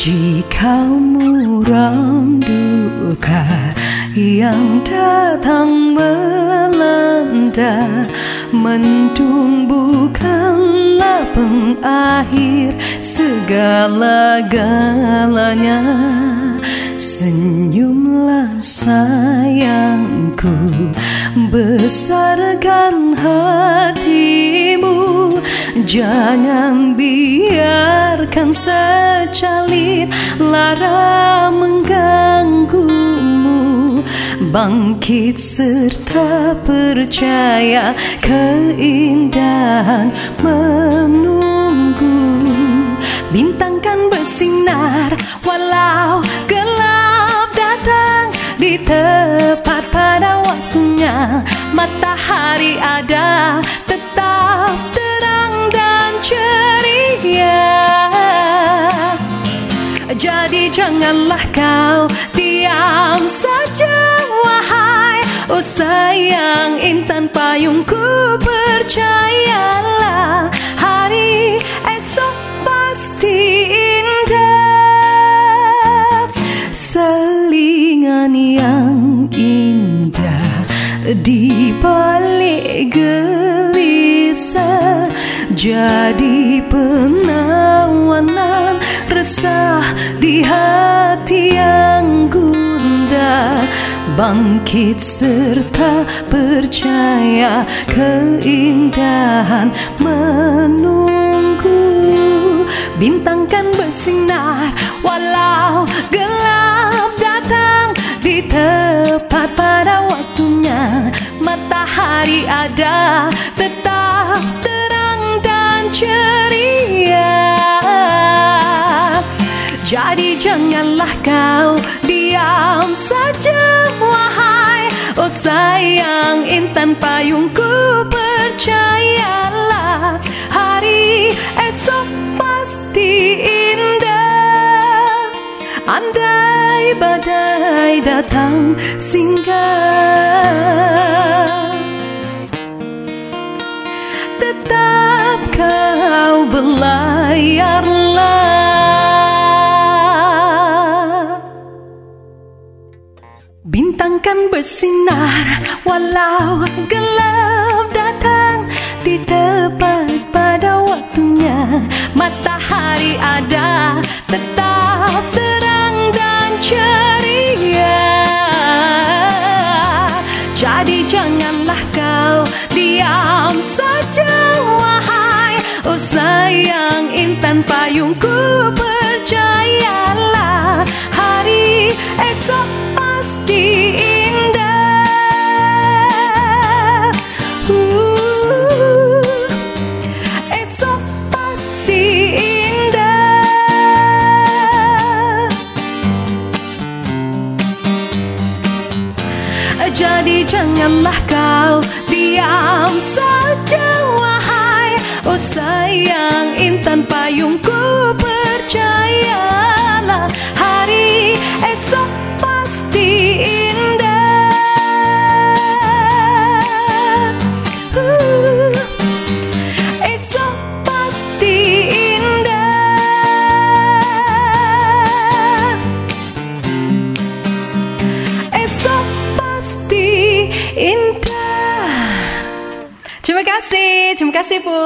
Jika muram duka yang datang melanda Mendung pengakhir segala-galanya. Senyumlah sayangku Besarkan hatimu. Jangan biarkan secalir lara mengganggumu. Bangkit serta percaya keindahan menunggu. Bintang kan bersinar walau gelap datang di tepat pada waktunya. Matahari ada janganlah kau diam saja wahai Oh sayang intan payungku percayalah Hari esok pasti indah. Selingan yang indah di balik gelisah Jadi penawanan resah di hati yang gundah. Bangkit serta percaya keindahan menunggu. Bintang kan bersinar walau gelap datang di tepat pada waktunya. Matahari ada Jadi janganlah kau diam saja wahai Oh sayang intan payungku percayalah. Hari esok pasti indah. Andai badai datang singgah. Tetap kau berlayarlah bersinar walau gelap datang di tepat pada waktunya. Matahari Jadi janganlah kau diam saja wahai Oh indah Terima kasih, terima kasih Bu.